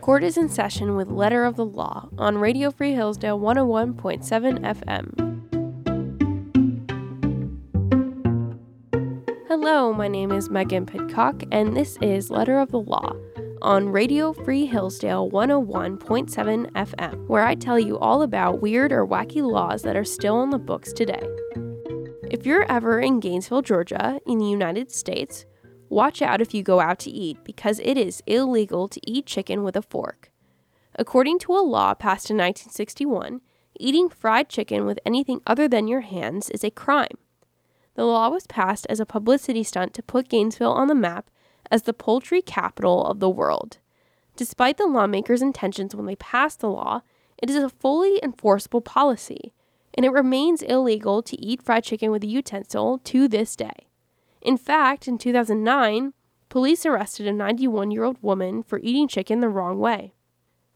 Court is in session with Letter of the Law on Radio Free Hillsdale 101.7 FM. Hello, my name is Megan Pidcock, and this is Letter of the Law on Radio Free Hillsdale 101.7 FM, where I tell you all about weird or wacky laws that are still on the books today. If you're ever in Gainesville, Georgia, in the United States, Watch out if you go out to eat because it is illegal to eat chicken with a fork. According to a law passed in 1961, eating fried chicken with anything other than your hands is a crime. The law was passed as a publicity stunt to put Gainesville on the map as the poultry capital of the world. Despite the lawmakers' intentions when they passed the law, it is a fully enforceable policy, and it remains illegal to eat fried chicken with a utensil to this day. In fact, in 2009, police arrested a 91 year old woman for eating chicken the wrong way.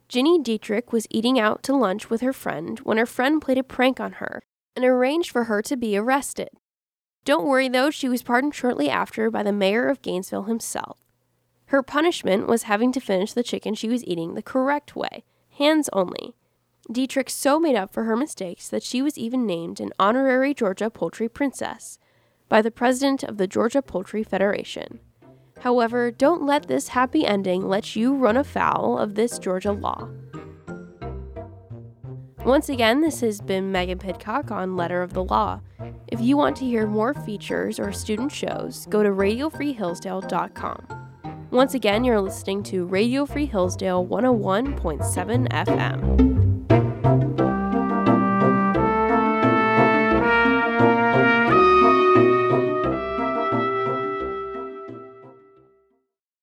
Ginny Dietrich was eating out to lunch with her friend when her friend played a prank on her and arranged for her to be arrested. Don't worry though, she was pardoned shortly after by the mayor of Gainesville himself. Her punishment was having to finish the chicken she was eating the correct way, hands only. Dietrich so made up for her mistakes that she was even named an honorary Georgia poultry princess by the president of the Georgia Poultry Federation. However, don't let this happy ending let you run afoul of this Georgia law. Once again, this has been Megan Pidcock on Letter of the Law. If you want to hear more features or student shows, go to radiofreehillsdale.com. Once again, you're listening to Radio Free Hillsdale 101.7 FM.